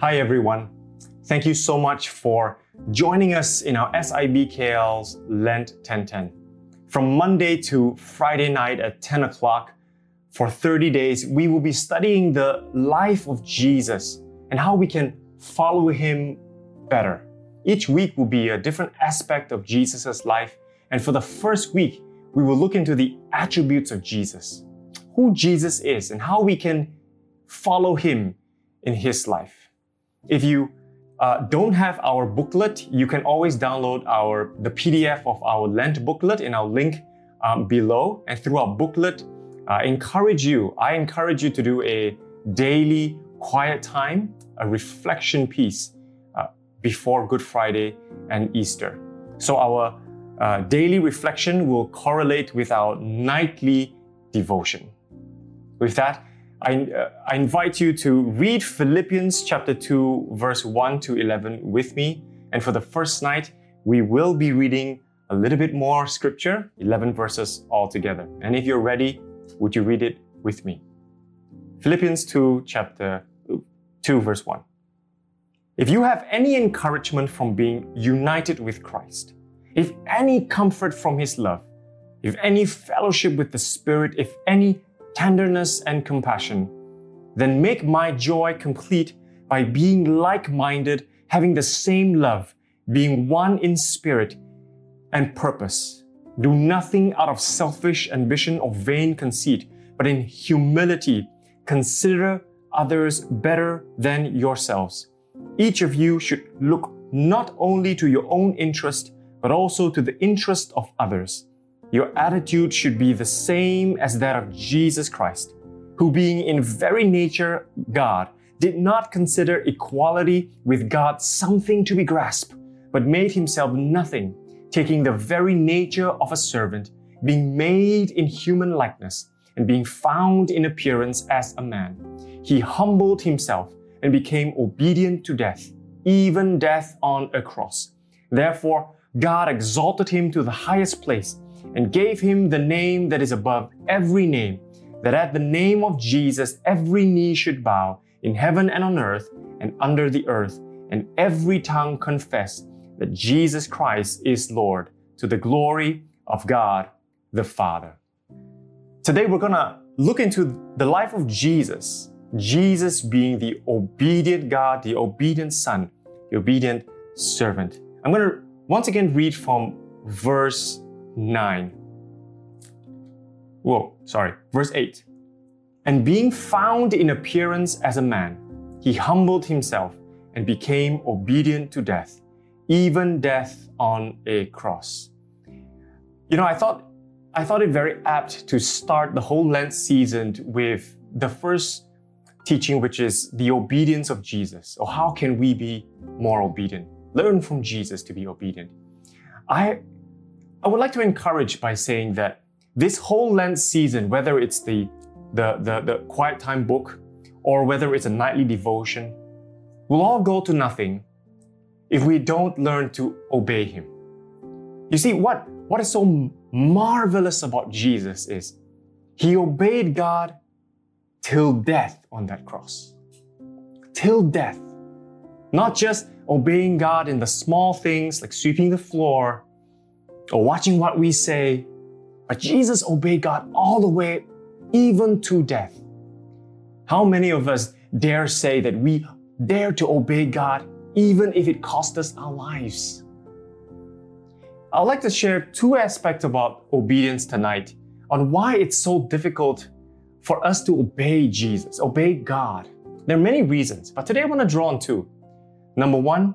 Hi, everyone. Thank you so much for joining us in our SIBKL's Lent 1010. From Monday to Friday night at 10 o'clock, for 30 days, we will be studying the life of Jesus and how we can follow him better. Each week will be a different aspect of Jesus' life, and for the first week, we will look into the attributes of Jesus, who Jesus is, and how we can follow him in his life. If you uh, don't have our booklet, you can always download our the PDF of our Lent booklet in our link um, below. And through our booklet, I encourage you, I encourage you to do a daily quiet time, a reflection piece uh, before Good Friday and Easter. So our uh, daily reflection will correlate with our nightly devotion. With that, I, uh, I invite you to read Philippians chapter 2, verse 1 to 11 with me. And for the first night, we will be reading a little bit more scripture, 11 verses altogether. And if you're ready, would you read it with me? Philippians 2, chapter 2, verse 1. If you have any encouragement from being united with Christ, if any comfort from his love, if any fellowship with the Spirit, if any tenderness and compassion, then make my joy complete by being like minded, having the same love, being one in spirit and purpose. Do nothing out of selfish ambition or vain conceit, but in humility consider others better than yourselves. Each of you should look not only to your own interest, but also to the interest of others. Your attitude should be the same as that of Jesus Christ, who being in very nature God, did not consider equality with God something to be grasped, but made himself nothing, taking the very nature of a servant, being made in human likeness, and being found in appearance as a man. He humbled himself and became obedient to death, even death on a cross. Therefore, God exalted him to the highest place and gave him the name that is above every name, that at the name of Jesus every knee should bow in heaven and on earth and under the earth, and every tongue confess that Jesus Christ is Lord to the glory of God the Father. Today we're going to look into the life of Jesus, Jesus being the obedient God, the obedient Son, the obedient servant. I'm going to once again read from verse 9. Whoa, sorry, verse 8. And being found in appearance as a man, he humbled himself and became obedient to death, even death on a cross. You know, I thought I thought it very apt to start the whole Lent season with the first teaching, which is the obedience of Jesus, or how can we be more obedient? Learn from Jesus to be obedient. I, I would like to encourage by saying that this whole Lent season, whether it's the, the, the, the quiet time book or whether it's a nightly devotion, will all go to nothing if we don't learn to obey Him. You see, what, what is so marvelous about Jesus is He obeyed God till death on that cross. Till death. Not just obeying God in the small things like sweeping the floor or watching what we say, but Jesus obeyed God all the way, even to death. How many of us dare say that we dare to obey God even if it cost us our lives? I'd like to share two aspects about obedience tonight on why it's so difficult for us to obey Jesus, obey God. There are many reasons, but today I want to draw on two. Number one,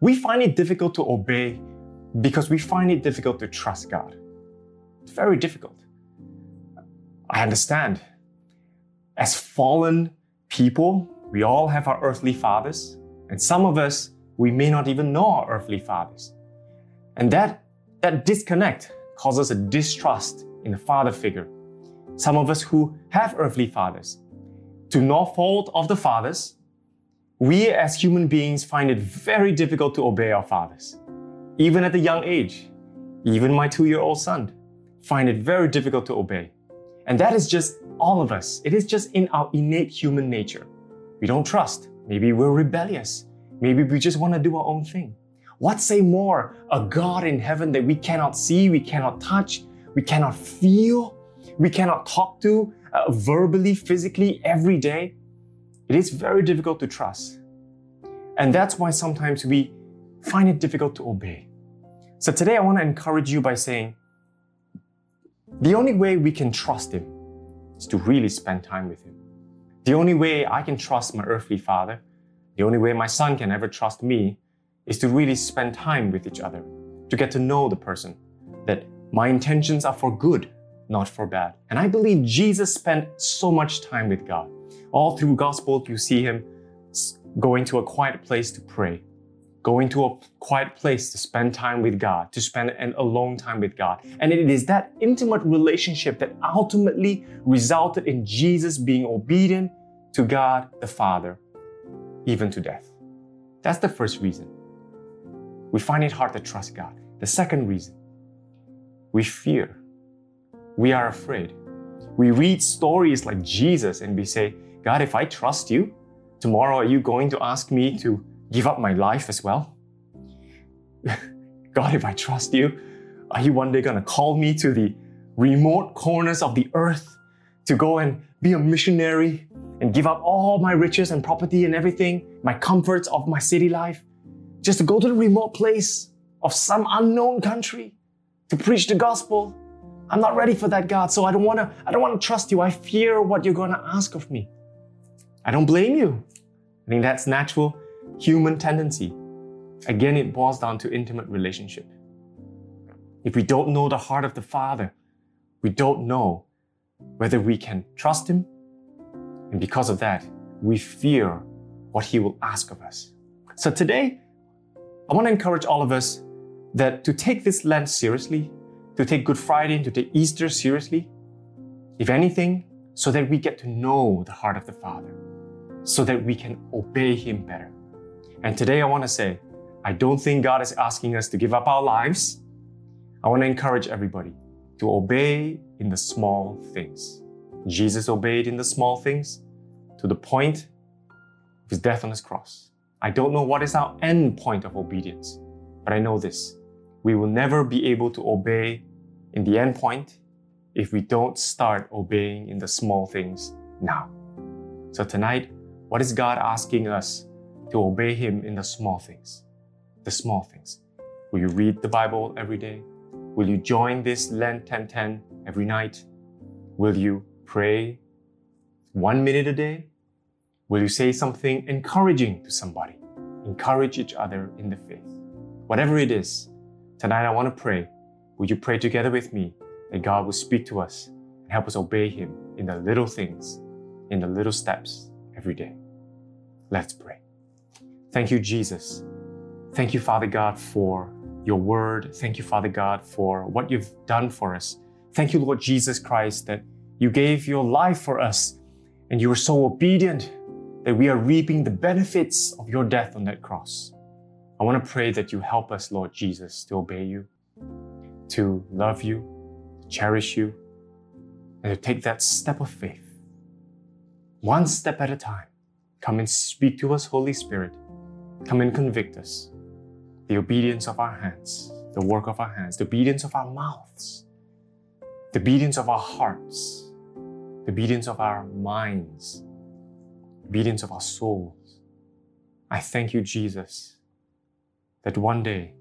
we find it difficult to obey because we find it difficult to trust God. It's very difficult. I understand. As fallen people, we all have our earthly fathers, and some of us, we may not even know our earthly fathers. And that, that disconnect causes a distrust in the father figure. Some of us who have earthly fathers, to no fault of the fathers, we as human beings find it very difficult to obey our fathers. Even at a young age, even my two year old son find it very difficult to obey. And that is just all of us. It is just in our innate human nature. We don't trust. Maybe we're rebellious. Maybe we just want to do our own thing. What say more? A God in heaven that we cannot see, we cannot touch, we cannot feel, we cannot talk to uh, verbally, physically every day. It is very difficult to trust. And that's why sometimes we find it difficult to obey. So today I want to encourage you by saying the only way we can trust Him is to really spend time with Him. The only way I can trust my earthly father, the only way my son can ever trust me, is to really spend time with each other, to get to know the person, that my intentions are for good, not for bad. And I believe Jesus spent so much time with God. All through gospel, you see him going to a quiet place to pray, going to a quiet place to spend time with God, to spend an alone time with God. And it is that intimate relationship that ultimately resulted in Jesus being obedient to God the Father, even to death. That's the first reason. We find it hard to trust God. The second reason, we fear. We are afraid. We read stories like Jesus and we say, God, if I trust you, tomorrow are you going to ask me to give up my life as well? God, if I trust you, are you one day going to call me to the remote corners of the earth to go and be a missionary and give up all my riches and property and everything, my comforts of my city life, just to go to the remote place of some unknown country to preach the gospel? I'm not ready for that, God. So I don't want to I don't want to trust you. I fear what you're going to ask of me. I don't blame you. I think that's natural human tendency. Again, it boils down to intimate relationship. If we don't know the heart of the Father, we don't know whether we can trust Him. And because of that, we fear what He will ask of us. So today, I want to encourage all of us that to take this Lent seriously, to take Good Friday, to take Easter seriously, if anything, so that we get to know the heart of the Father, so that we can obey Him better. And today I want to say, I don't think God is asking us to give up our lives. I want to encourage everybody to obey in the small things. Jesus obeyed in the small things to the point of his death on his cross. I don't know what is our end point of obedience, but I know this. We will never be able to obey in the end point if we don't start obeying in the small things now. So tonight, what is God asking us to obey Him in the small things? The small things. Will you read the Bible every day? Will you join this Lent 1010 every night? Will you pray one minute a day? Will you say something encouraging to somebody? Encourage each other in the faith. Whatever it is, tonight I want to pray. Would you pray together with me that God will speak to us and help us obey Him in the little things, in the little steps every day? Let's pray. Thank you, Jesus. Thank you, Father God, for your word. Thank you, Father God, for what you've done for us. Thank you, Lord Jesus Christ, that you gave your life for us and you were so obedient that we are reaping the benefits of your death on that cross. I want to pray that you help us, Lord Jesus, to obey you, to love you, to cherish you, and to take that step of faith. One step at a time. Come and speak to us, Holy Spirit. Come and convict us. The obedience of our hands, the work of our hands, the obedience of our mouths, the obedience of our hearts, the obedience of our minds, the obedience of our souls. I thank you, Jesus, that one day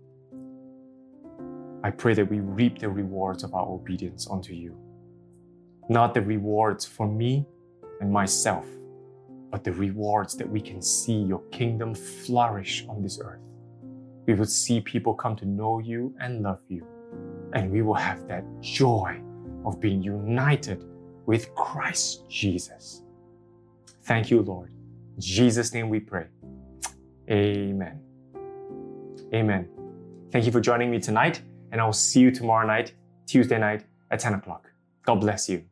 I pray that we reap the rewards of our obedience unto you. Not the rewards for me and myself, but the rewards that we can see your kingdom flourish on this earth. We will see people come to know you and love you, and we will have that joy of being united with Christ Jesus. Thank you, Lord. In Jesus' name we pray. Amen. Amen. Thank you for joining me tonight, and I will see you tomorrow night, Tuesday night at 10 o'clock. God bless you.